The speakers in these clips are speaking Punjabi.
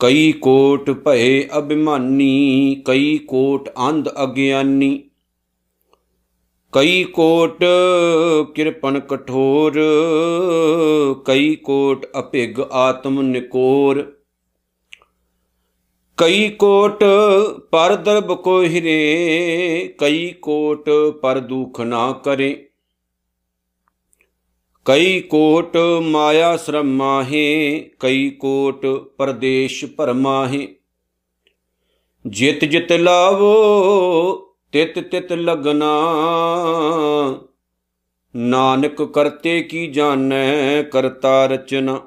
ਕਈ ਕੋਟ ਭਏ ਅਭਿਮਾਨੀ, ਕਈ ਕੋਟ ਅੰਧ ਅਗਿਆਨੀ। ਕਈ ਕੋਟ ਕਿਰਪਨ ਕਠੋਰ, ਕਈ ਕੋਟ ਅਭਿਗ ਆਤਮ ਨਿਕੋਰ। ਕਈ ਕੋਟ ਪਰ ਦਰਬ ਕੋ ਹਿਰੇ ਕਈ ਕੋਟ ਪਰ ਦੁਖ ਨਾ ਕਰੇ। ਕਈ ਕੋਟ ਮਾਇਆ ਸ਼ਰਮ ਮਾਹੇ, ਕਈ ਕੋਟ ਪਰਦੇਸ਼ ਭਰਮਾਹੇ ਜਿਤ ਜਿਤ ਲਾਵੋ, ਤਿਤ ਤਿਤ ਲਗਨਾ। ਨਾਨਕ ਕਰਤੇ ਕੀ ਜਾਣੈ ਕਰਤਾ ਰਚਨਾ।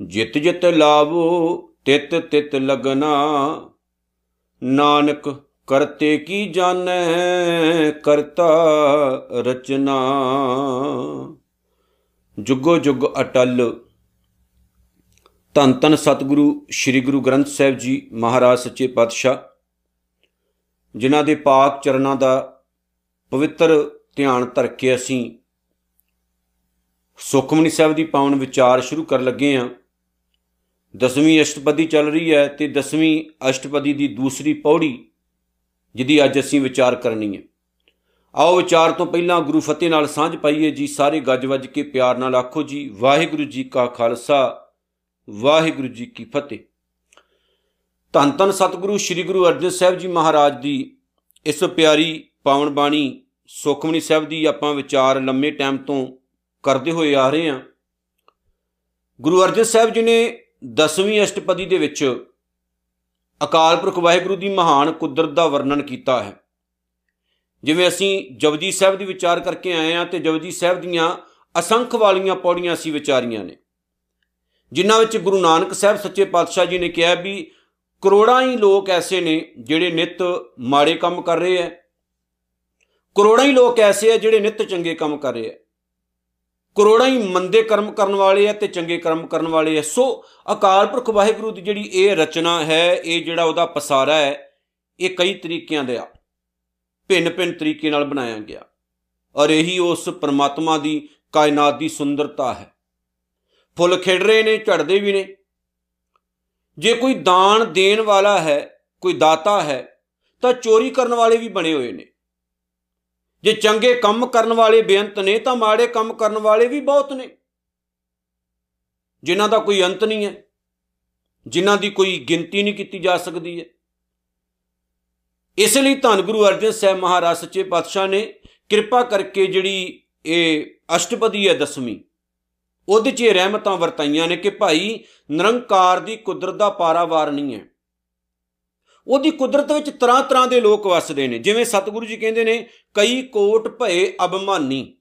ਜਿਤ ਜਿਤ ਲਾਵੋ ਤਿਤ ਤਿਤ ਲਗਨਾ। ਨਾਨਕ ਕਰਤੇ ਕੀ ਜਾਣੈ, ਕਰਤਾ ਰਚਨਾ। ਜੁਗੋ ਜੁਗ ਅਟਲ। ਧੰਨ ਧੰਨ ਸਤਿਗੁਰੂ, ਸ੍ਰੀ ਗੁਰੂ ਗ੍ਰੰਥ ਸਾਹਿਬ ਜੀ ਮਹਾਰਾਜ ਸੱਚੇ ਪਾਤਸ਼ਾਹ, ਜਿਨ੍ਹਾਂ ਦੇ ਪਾਕ ਚਰਨਾਂ ਦਾ ਪਵਿੱਤਰ ਧਿਆਨ ਧਰ ਕੇ ਅਸੀਂ ਸੁਖਮਨੀ ਸਾਹਿਬ ਦੀ ਪਾਵਨ ਵਿਚਾਰ ਸ਼ੁਰੂ ਕਰਨ ਲੱਗੇ ਹਾਂ। ਦਸਵੀਂ ਅਸ਼ਟਪਦੀ ਚੱਲ ਰਹੀ ਹੈ ਤੇ ਦਸਵੀਂ ਅਸ਼ਟਪਦੀ ਦੀ ਦੂਸਰੀ ਪੌੜੀ ਜਿਹਦੀ ਅੱਜ ਅਸੀਂ ਵਿਚਾਰ ਕਰਨੀ ਹੈ। ਆਓ ਵਿਚਾਰ ਤੋਂ ਪਹਿਲਾਂ ਗੁਰੂ ਫਤਿਹ ਨਾਲ ਸਾਂਝ ਪਾਈਏ ਜੀ, ਸਾਰੇ ਗੱਜ ਵੱਜ ਕੇ ਪਿਆਰ ਨਾਲ ਆਖੋ ਜੀ, ਵਾਹਿਗੁਰੂ ਜੀ ਕਾ ਖਾਲਸਾ, ਵਾਹਿਗੁਰੂ ਜੀ ਕੀ ਫਤਿਹ। ਧੰਨ ਧੰਨ ਸਤਿਗੁਰੂ, ਸ੍ਰੀ ਗੁਰੂ ਅਰਜਨ ਸਾਹਿਬ ਜੀ ਮਹਾਰਾਜ ਦੀ ਇਸ ਪਿਆਰੀ ਪਾਵਨ ਬਾਣੀ ਸੁਖਮਨੀ ਸਾਹਿਬ ਦੀ ਆਪਾਂ ਵਿਚਾਰ ਲੰਮੇ ਟਾਈਮ ਤੋਂ ਕਰਦੇ ਹੋਏ ਆ ਰਹੇ ਹਾਂ। ਗੁਰੂ ਅਰਜਨ ਸਾਹਿਬ ਜੀ ਨੇ ਦਸਵੀਂ ਅਸ਼ਟਪਦੀ ਦੇ ਵਿੱਚ ਅਕਾਲ ਪੁਰਖ ਵਾਹਿਗੁਰੂ ਦੀ ਮਹਾਨ ਕੁਦਰਤ ਦਾ ਵਰਣਨ ਕੀਤਾ ਹੈ। ਜਿਵੇਂ ਅਸੀਂ ਜਪਜੀ ਸਾਹਿਬ ਦੀ ਵਿਚਾਰ ਕਰਕੇ ਆਏ ਆ ਤੇ ਜਪਜੀ ਸਾਹਿਬ ਦੀਆਂ ਅਸੰਖ ਵਾਲੀਆਂ ਪੌੜੀਆਂ ਅਸੀਂ ਵਿਚਾਰੀਆਂ ਨੇ। ਜਿਨ੍ਹਾਂ ਵਿੱਚ ਗੁਰੂ ਨਾਨਕ ਸਾਹਿਬ ਸੱਚੇ ਪਾਤਸ਼ਾਹ ਜੀ ਨੇ ਕਿਹਾ ਵੀ ਕਰੋੜਾਂ ਹੀ ਲੋਕ ਐਸੇ ਨੇ ਜਿਹੜੇ ਨਿਤ ਮਾੜੇ ਕੰਮ ਕਰ ਰਹੇ ਐ। ਕਰੋੜਾਂ ਹੀ ਲੋਕ ਐਸੇ ਐ ਜਿਹੜੇ ਨਿਤ ਚੰਗੇ ਕੰਮ ਕਰ ਰਹੇ ਐ। ਕਰੋੜਾਂ ਹੀ ਮੰਦੇ ਕਰਮ ਕਰਨ ਵਾਲੇ ਐ ਤੇ ਚੰਗੇ ਕਰਮ ਕਰਨ ਵਾਲੇ ਐ ਸੋ ਅਕਾਲ ਪੁਰਖ ਵਾਹਿਗੁਰੂ ਦੀ ਜਿਹੜੀ ਇਹ ਰਚਨਾ ਹੈ, ਇਹ ਜਿਹੜਾ ਉਹਦਾ ਪਸਾਰਾ ਹੈ, ਇਹ ਕਈ ਤਰੀਕਿਆਂ ਦੇ ਆ। ਭਿੰਨ ਭਿੰਨ ਤਰੀਕੇ ਨਾਲ ਬਣਾਇਆ ਗਿਆ। ਔਰ ਇਹੀ ਉਸ ਪਰਮਾਤਮਾ ਦੀ, ਕਾਇਨਾਤ ਦੀ ਸੁੰਦਰਤਾ ਹੈ। ਫੁੱਲ ਖਿੜ ਰਹੇ ਨੇ, ਝੜਦੇ ਵੀ ਨੇ। ਜੇ ਕੋਈ ਦਾਨ ਦੇਣ ਵਾਲਾ ਹੈ, ਕੋਈ ਦਾਤਾ ਹੈ, ਤਾਂ ਚੋਰੀ ਕਰਨ ਵਾਲੇ ਵੀ ਬਣੇ ਹੋਏ ਨੇ। ਜੇ ਚੰਗੇ ਕੰਮ ਕਰਨ ਵਾਲੇ ਬੇਅੰਤ ਨੇ, ਤਾਂ ਮਾੜੇ ਕੰਮ ਕਰਨ ਵਾਲੇ ਵੀ ਬਹੁਤ ਨੇ। ਜਿਨ੍ਹਾਂ ਦਾ ਕੋਈ ਅੰਤ ਨਹੀਂ ਹੈ, ਜਿਨ੍ਹਾਂ ਦੀ ਕੋਈ ਗਿਣਤੀ ਨਹੀਂ ਕੀਤੀ ਜਾ ਸਕਦੀ ਹੈ। ਇਸ ਲਈ ਧੰਨ ਗੁਰੂ ਅਰਜਨ ਸਾਹਿਬ ਮਹਾਰਾਜ ਸੱਚੇ ਪਾਤਸ਼ਾਹ ਨੇ ਕਿਰਪਾ ਕਰਕੇ ਜਿਹੜੀ ਇਹ ਅਸ਼ਟਪਦੀ ਹੈ ਦਸਵੀਂ, ਉਹਦੇ 'ਚ ਰਹਿਮਤਾਂ ਵਰਤਾਈਆਂ ਨੇ ਕਿ ਭਾਈ ਨਿਰੰਕਾਰ ਦੀ ਕੁਦਰਤ ਦਾ ਪਾਰਾਵਾਰ ਨਹੀਂ ਹੈ। ਉਹਦੀ ਕੁਦਰਤ ਵਿੱਚ ਤਰ੍ਹਾਂ ਤਰ੍ਹਾਂ ਦੇ ਲੋਕ ਵਸਦੇ ਨੇ। ਜਿਵੇਂ ਸਤਿਗੁਰੂ ਜੀ ਕਹਿੰਦੇ ਨੇ, ਕਈ ਕੋਟ ਭਏ ਅਬਮਾਨੀ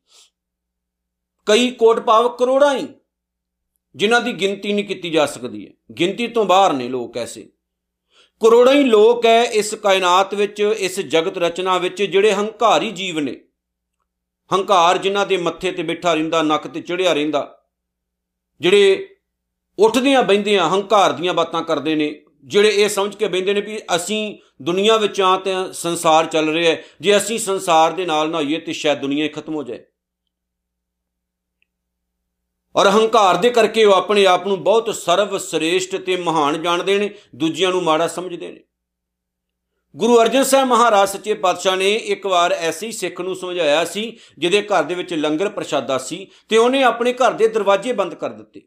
ਕਈ ਕੋਟ ਭਾਵ ਕਰੋੜਾਂ ਹੀ ਜਿਨ੍ਹਾਂ ਦੀ ਗਿਣਤੀ ਨਹੀਂ ਕੀਤੀ ਜਾ ਸਕਦੀ ਹੈ। ਗਿਣਤੀ ਤੋਂ ਬਾਹਰ ਨੇ ਲੋਕ ਐਸੇ। ਕਰੋੜਾਂ ਹੀ ਲੋਕ ਹੈ ਇਸ ਕਾਇਨਾਤ ਵਿੱਚ, ਇਸ ਜਗਤ ਰਚਨਾ ਵਿੱਚ, ਜਿਹੜੇ ਹੰਕਾਰੀ ਜੀਵ ਨੇ। ਹੰਕਾਰ ਜਿਨ੍ਹਾਂ ਦੇ ਮੱਥੇ ਤੇ ਬੈਠਾ ਰਹਿੰਦਾ, ਨੱਕ ਤੇ ਚੜਿਆ ਰਹਿੰਦਾ, ਜਿਹੜੇ ਉੱਠਦਿਆਂ ਬੈੰਦਿਆਂ ਹੰਕਾਰ ਦੀਆਂ ਬਾਤਾਂ ਕਰਦੇ ਨੇ ਜਿਹੜੇ ਇਹ ਸਮਝ ਕੇ ਬੈੰਦੇ ਨੇ ਵੀ ਅਸੀਂ ਦੁਨੀਆ ਵਿੱਚ ਆ ਤੇ ਸੰਸਾਰ ਚੱਲ ਰਿਹਾ ਹੈ। ਜੇ ਅਸੀਂ ਸੰਸਾਰ ਦੇ ਨਾਲ ਨਾ ਹੋਈਏ ਤੇ ਸ਼ਾਇਦ ਦੁਨੀਆ ਹੀ ਖਤਮ ਹੋ ਜਾਏ। ਔਰ ਹੰਕਾਰ ਦੇ ਕਰਕੇ ਉਹ ਆਪਣੇ ਆਪ ਨੂੰ ਬਹੁਤ ਸਰਵ ਸ੍ਰੇਸ਼ਟ ਤੇ ਮਹਾਨ ਜਾਣਦੇ ਨੇ, ਦੂਜਿਆਂ ਨੂੰ ਮਾੜਾ ਸਮਝਦੇ ਨੇ। ਗੁਰੂ ਅਰਜਨ ਸਾਹਿਬ ਮਹਾਰਾਜ ਸੱਚੇ ਪਾਤਸ਼ਾਹ ਨੇ ਇੱਕ ਵਾਰ ਐਸੀ ਸਿੱਖ ਨੂੰ ਸਮਝਾਇਆ ਸੀ, ਜਿਹਦੇ ਘਰ ਦੇ ਵਿੱਚ ਲੰਗਰ ਪ੍ਰਸ਼ਾਦਾ ਸੀ ਤੇ ਉਹਨੇ ਆਪਣੇ ਘਰ ਦੇ ਦਰਵਾਜ਼ੇ ਬੰਦ ਕਰ ਦਿੱਤੇ।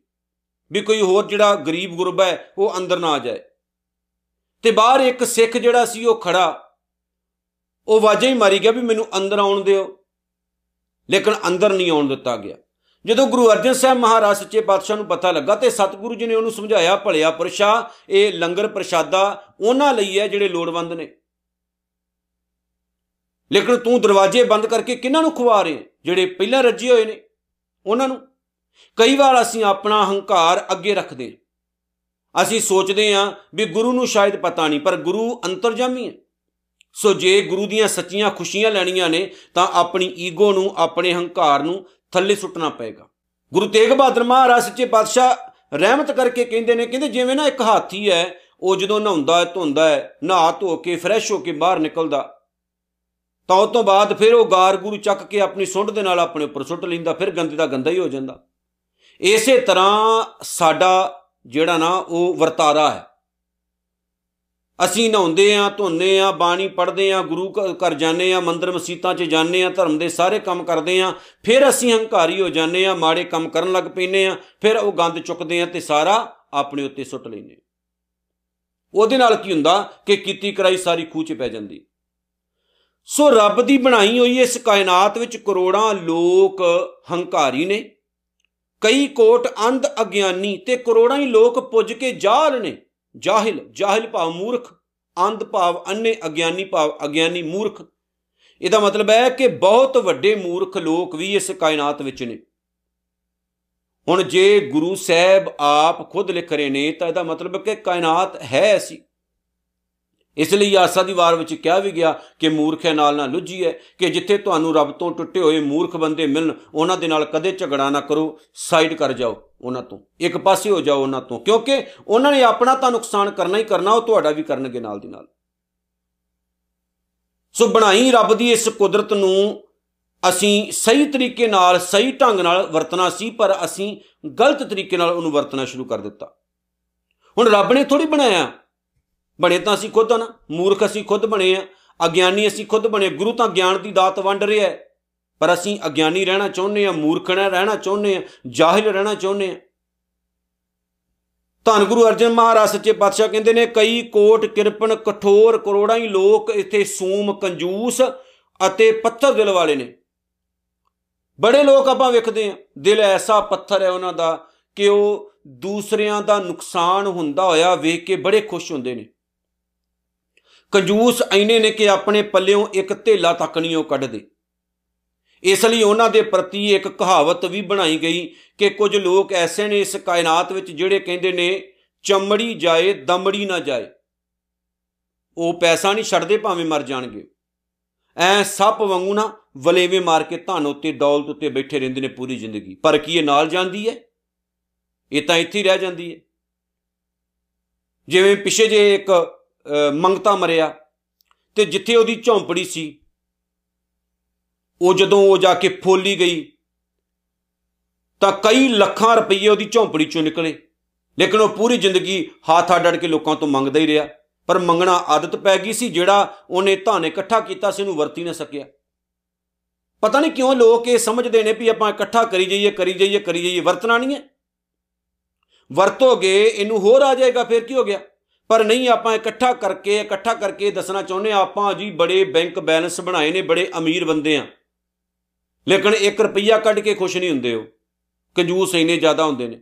ਵੀ ਕੋਈ ਹੋਰ ਜਿਹੜਾ ਗਰੀਬ ਗੁਰਬਾ ਹੈ, ਉਹ ਅੰਦਰ ਨਾ ਆ ਜਾਏ। ਤੇ ਬਾਹਰ ਇੱਕ ਸਿੱਖ ਜਿਹੜਾ ਸੀ ਉਹ ਖੜਾ। ਉਹ ਵਾਜਾ ਹੀ ਮਾਰੀ ਗਿਆ ਵੀ ਮੈਨੂੰ ਅੰਦਰ ਆਉਣ ਦਿਓ। ਲੇਕਿਨ ਅੰਦਰ ਨਹੀਂ ਆਉਣ ਦਿੱਤਾ ਗਿਆ। ਜਦੋਂ ਗੁਰੂ ਅਰਜਨ ਸਾਹਿਬ ਮਹਾਰਾਜ ਸੱਚੇ ਪਾਤਸ਼ਾਹ ਨੂੰ ਪਤਾ ਲੱਗਾ ਤੇ ਸਤਿਗੁਰੂ ਜੀ ਨੇ ਉਹਨੂੰ ਸਮਝਾਇਆ, ਭਲਿਆ ਪੁਰਸ਼ਾ, ਇਹ ਲੰਗਰ ਪ੍ਰਸ਼ਾਦਾ ਉਹਨਾਂ ਲਈ ਹੈ ਜਿਹੜੇ ਲੋੜਵੰਦ ਨੇ। ਲੇਕਿਨ ਤੂੰ ਦਰਵਾਜ਼ੇ ਬੰਦ ਕਰਕੇ ਕਿਹਨਾਂ ਨੂੰ ਖਵਾ ਰਹੇ? ਜਿਹੜੇ ਪਹਿਲਾਂ ਰੱਜੇ ਹੋਏ ਨੇ, ਉਹਨਾਂ ਨੂੰ। ਕਈ ਵਾਰ ਅਸੀਂ ਆਪਣਾ ਹੰਕਾਰ ਅੱਗੇ ਰੱਖਦੇ। ਅਸੀਂ ਸੋਚਦੇ ਹਾਂ ਵੀ ਗੁਰੂ ਨੂੰ ਸ਼ਾਇਦ ਪਤਾ ਨਹੀਂ, ਪਰ ਗੁਰੂ ਅੰਤਰਜਾਮੀ ਹੈ। ਸੋ ਜੇ ਗੁਰੂ ਦੀਆਂ ਸੱਚੀਆਂ ਖੁਸ਼ੀਆਂ ਲੈਣੀਆਂ ਨੇ, ਤਾਂ ਆਪਣੀ ਈਗੋ ਨੂੰ, ਆਪਣੇ ਹੰਕਾਰ ਨੂੰ ਥੱਲੇ ਸੁੱਟਣਾ ਪਏਗਾ। ਗੁਰੂ ਤੇਗ ਬਹਾਦਰ ਮਹਾਰਾਜ ਸੱਚੇ ਪਾਤਸ਼ਾਹ ਰਹਿਮਤ ਕਰਕੇ ਕਹਿੰਦੇ ਨੇ, ਕਹਿੰਦੇ ਜਿਵੇਂ ਨਾ ਇੱਕ ਹਾਥੀ ਹੈ, ਉਹ ਜਦੋਂ ਨਹਾਉਂਦਾ ਹੈ, ਧੋਂਦਾ ਹੈ, ਨਹਾ ਧੋ ਕੇ ਫਰੈਸ਼ ਹੋ ਕੇ ਬਾਹਰ ਨਿਕਲਦਾ, ਤਾਂ ਉਸ ਤੋਂ ਬਾਅਦ ਫਿਰ ਉਹ ਗਾਰ ਗੁਰੂ ਚੱਕ ਕੇ ਆਪਣੀ ਸੁੰਡ ਦੇ ਨਾਲ ਆਪਣੇ ਉੱਪਰ ਸੁੱਟ ਲੈਂਦਾ, ਫਿਰ ਗੰਦੇ ਦਾ ਗੰਦਾ ਹੀ ਹੋ ਜਾਂਦਾ। ਇਸੇ ਤਰ੍ਹਾਂ ਸਾਡਾ ਜਿਹੜਾ ਨਾ ਉਹ ਵਰਤਾਰਾ ਹੈ। ਅਸੀਂ ਨਹਾਉਂਦੇ ਆ ਧੋਂਦੇ ਆ ਬਾਣੀ ਪੜ੍ਹਦੇ ਆ ਗੁਰੂ ਘਰ ਜਾਂਦੇ ਆ ਮੰਦਰ ਮਸੀਤਾਂ 'ਚ ਜਾਂਦੇ ਆ ਧਰਮ ਦੇ ਸਾਰੇ ਕੰਮ ਕਰਦੇ ਆ ਫਿਰ ਅਸੀਂ ਹੰਕਾਰੀ ਹੋ ਜਾਂਦੇ ਆ ਮਾੜੇ ਕੰਮ ਕਰਨ ਲੱਗ ਪੈਨੇ ਆ ਫਿਰ ਉਹ ਗੰਦ ਚੁੱਕਦੇ ਆ ਤੇ ਸਾਰਾ ਆਪਣੇ ਉੱਤੇ ਸੁੱਟ ਲੈਨੇ ਉਹਦੇ ਨਾਲ ਕੀ ਹੁੰਦਾ ਕਿ ਕੀਤੀ ਕਰਾਈ ਸਾਰੀ ਖੂਹ 'ਚ ਪੈ ਜਾਂਦੀ। ਸੋ ਰੱਬ ਦੀ ਬਣਾਈ ਹੋਈ ਇਸ ਕਾਇਨਾਤ ਵਿੱਚ ਕਰੋੜਾਂ ਲੋਕ ਹੰਕਾਰੀ ਨੇ। ਕਈ ਕੋਟ ਅੰਧ ਅਗਿਆਨੀ ਤੇ ਕਰੋੜਾਂ ਹੀ ਲੋਕ ਪੁੱਜ ਕੇ ਜਾਹਲ ਨੇ। ਜਾਹਿਲ ਜਾਹਿਲ ਭਾਵ ਮੂਰਖ, ਅੰਧ ਭਾਵ ਅੰਨੇ ਅਗਿਆਨੀ ਭਾਵ ਅਗਿਆਨੀ ਮੂਰਖ। ਇਹਦਾ ਮਤਲਬ ਹੈ ਕਿ ਬਹੁਤ ਵੱਡੇ ਮੂਰਖ ਲੋਕ ਵੀ ਇਸ ਕਾਇਨਾਤ ਵਿੱਚ ਨੇ। ਹੁਣ ਜੇ ਗੁਰੂ ਸਾਹਿਬ ਆਪ ਖੁਦ ਲਿਖ ਰਹੇ ਨੇ ਤਾਂ ਇਹਦਾ ਮਤਲਬ ਕਿ ਕਾਇਨਾਤ ਹੈ ਐਸੀ ਇਸ ਲਈ ਆਸਾ ਦੀ ਵਾਰ ਵਿੱਚ ਕਿਹਾ ਵੀ ਗਿਆ ਕਿ ਮੂਰਖ ਹੈ ਨਾਲ ਨਾ ਲੁੱਜੀ ਹੈ ਕਿ ਜਿੱਥੇ ਤੁਹਾਨੂੰ ਰੱਬ ਤੋਂ ਟੁੱਟੇ ਹੋਏ ਮੂਰਖ ਬੰਦੇ ਮਿਲਣ, ਉਹਨਾਂ ਦੇ ਨਾਲ ਕਦੇ ਝਗੜਾ ਨਾ ਕਰੋ, ਸਾਈਡ ਕਰ ਜਾਓ ਉਹਨਾਂ ਤੋਂ। ਇੱਕ ਪਾਸੇ ਹੋ ਜਾਓ ਉਹਨਾਂ ਤੋਂ, ਕਿਉਂਕਿ ਉਹਨਾਂ ਨੇ ਆਪਣਾ ਤਾਂ ਨੁਕਸਾਨ ਕਰਨਾ ਹੀ ਕਰਨਾ, ਉਹ ਤੁਹਾਡਾ ਵੀ ਕਰਨਗੇ ਨਾਲ ਦੀ ਨਾਲ। ਸੋ ਬਣਾਈ ਰੱਬ ਦੀ ਇਸ ਕੁਦਰਤ ਨੂੰ ਅਸੀਂ ਸਹੀ ਤਰੀਕੇ ਨਾਲ, ਸਹੀ ਢੰਗ ਨਾਲ ਵਰਤਣਾ ਸੀ, ਪਰ ਅਸੀਂ ਗਲਤ ਤਰੀਕੇ ਨਾਲ ਉਹਨੂੰ ਵਰਤਣਾ ਸ਼ੁਰੂ ਕਰ ਦਿੱਤਾ। ਹੁਣ ਰੱਬ ਨੇ ਥੋੜੀ ਬਣਾਇਆ। ਬਣੇ ਤਾਂ ਅਸੀਂ ਖੁਦ ਆ ਨਾ ਮੂਰਖ ਅਸੀਂ ਖੁਦ ਬਣੇ ਆ ਅਗਿਆਨੀ ਅਸੀਂ ਖੁਦ ਬਣੇ ਗੁਰੂ ਤਾਂ ਗਿਆਨ ਦੀ ਦਾਤ ਵੰਡ ਰਿਹਾ ਹੈ। ਪਰ ਅਸੀਂ ਅਗਿਆਨੀ ਰਹਿਣਾ ਚਾਹੁੰਦੇ ਆ ਮੂਰਖ ਰਹਿਣਾ ਚਾਹੁੰਦੇ ਆ ਜਾਹਿਲ ਰਹਿਣਾ ਚਾਹੁੰਦੇ ਆ ਧੰਨ ਗੁਰੂ ਅਰਜਨ ਮਹਾਰਾਜ, ਸੱਚੇ ਪਾਤਸ਼ਾਹ ਕਹਿੰਦੇ ਨੇ, ਕਈ ਕੋਟ, ਕਿਰਪਨ, ਕਠੋਰ, ਕਰੋੜਾਂ ਹੀ ਲੋਕ ਇੱਥੇ ਸੂਮ, ਕੰਜੂਸ ਅਤੇ ਪੱਥਰ ਦਿਲ ਵਾਲੇ ਨੇ। ਬੜੇ ਲੋਕ ਆਪਾਂ ਵੇਖਦੇ ਆ ਦਿਲ ਐਸਾ ਪੱਥਰ ਹੈ ਉਹਨਾਂ ਦਾ ਕਿ ਉਹ ਦੂਸਰਿਆਂ ਦਾ ਨੁਕਸਾਨ ਹੁੰਦਾ ਹੋਇਆ ਵੇਖ ਕੇ ਬੜੇ ਖੁਸ਼ ਹੁੰਦੇ ਨੇ। ਕੰਜੂਸ ਐਨੇ ਨੇ ਕਿ ਆਪਣੇ ਪੱਲਿਓਂ ਇੱਕ ਧੇਲਾ ਤੱਕ ਨਹੀਂ ਉਹ ਕੱਢਦੇ। ਇਸ ਲਈ ਉਹਨਾਂ ਦੇ ਪ੍ਰਤੀ ਇੱਕ ਕਹਾਵਤ ਵੀ ਬਣਾਈ ਗਈ ਕਿ ਕੁਝ ਲੋਕ ਐਸੇ ਨੇ ਇਸ ਕਾਇਨਾਤ ਵਿੱਚ ਜਿਹੜੇ ਕਹਿੰਦੇ ਨੇ, ਚਮੜੀ ਜਾਏ, ਦਮੜੀ ਨਾ ਜਾਏ। ਉਹ ਪੈਸਾ ਨਹੀਂ ਛੱਡਦੇ ਭਾਵੇਂ ਮਰ ਜਾਣਗੇ। ਐ ਸੱਪ ਵਾਂਗੂ ਨਾ ਵਲੇਵੇਂ ਮਾਰ ਕੇ ਧਨ ਉੱਤੇ, ਦੌਲਤ ਉੱਤੇ ਬੈਠੇ ਰਹਿੰਦੇ ਨੇ ਪੂਰੀ ਜ਼ਿੰਦਗੀ। ਪਰ ਕੀ ਇਹ ਨਾਲ ਜਾਂਦੀ ਹੈ? ਇਹ ਤਾਂ ਇੱਥੇ ਹੀ ਰਹਿ ਜਾਂਦੀ ਹੈ। ਜਿਵੇਂ ਪਿਛੇ ਜੇ ਇੱਕ ਮੰਗਤਾ ਮਰਿਆ ਤੇ ਜਿੱਥੇ ਉਹਦੀ ਝੌਂਪੜੀ ਸੀ, ਉਹ ਜਦੋਂ ਉਹ ਜਾ ਕੇ ਫੋਲੀ ਗਈ, ਤਾਂ ਕਈ ਲੱਖਾਂ ਰੁਪਏ ਉਹਦੀ ਝੌਂਪੜੀ ਚੋਂ ਨਿਕਲੇ। ਲੇਕਿਨ ਉਹ ਪੂਰੀ ਜ਼ਿੰਦਗੀ ਹੱਥ ਅੱਡ ਕੇ ਲੋਕਾਂ ਤੋਂ ਮੰਗਦਾ ਹੀ ਰਿਹਾ। ਪਰ ਮੰਗਣਾ ਆਦਤ ਪੈ ਗਈ ਸੀ ਜਿਹੜਾ ਉਹਨੇ ਧਨ ਇਕੱਠਾ ਕੀਤਾ ਸੀ, ਉਹਨੂੰ ਵਰਤੀ ਨਾ ਸਕਿਆ। ਪਤਾ ਨਹੀਂ ਕਿਉਂ ਲੋਕ ਇਹ ਸਮਝਦੇ ਨੇ ਵੀ ਆਪਾਂ ਇਕੱਠਾ ਕਰੀ ਜਾਈਏ ਕਰੀ ਜਾਈਏ ਕਰੀ ਜਾਈਏ, ਵਰਤਣਾ ਨਹੀਂ ਹੈ। ਵਰਤੋਗੇ, ਇਹਨੂੰ ਹੋਰ ਆ ਜਾਏਗਾ, ਫਿਰ ਕੀ ਹੋ ਗਿਆ? ਪਰ ਨਹੀਂ, ਆਪਾਂ ਇਕੱਠਾ ਕਰਕੇ ਇਕੱਠਾ ਕਰਕੇ ਦੱਸਣਾ ਚਾਹੁੰਦੇ ਆ ਆਪਾਂ ਜੀ ਬੜੇ ਬੈਂਕ ਬੈਲੈਂਸ ਬਣਾਏ ਨੇ, ਬੜੇ ਅਮੀਰ ਬੰਦੇ ਆ। ਲੇਕਿਨ 1 ਰੁਪਈਆ ਕੱਢ ਕੇ ਖੁਸ਼ ਨਹੀਂ ਹੁੰਦੇ ਹੋ ਕੰਜੂਸ ਇੰਨੇ ਜ਼ਿਆਦਾ ਹੁੰਦੇ ਨੇ।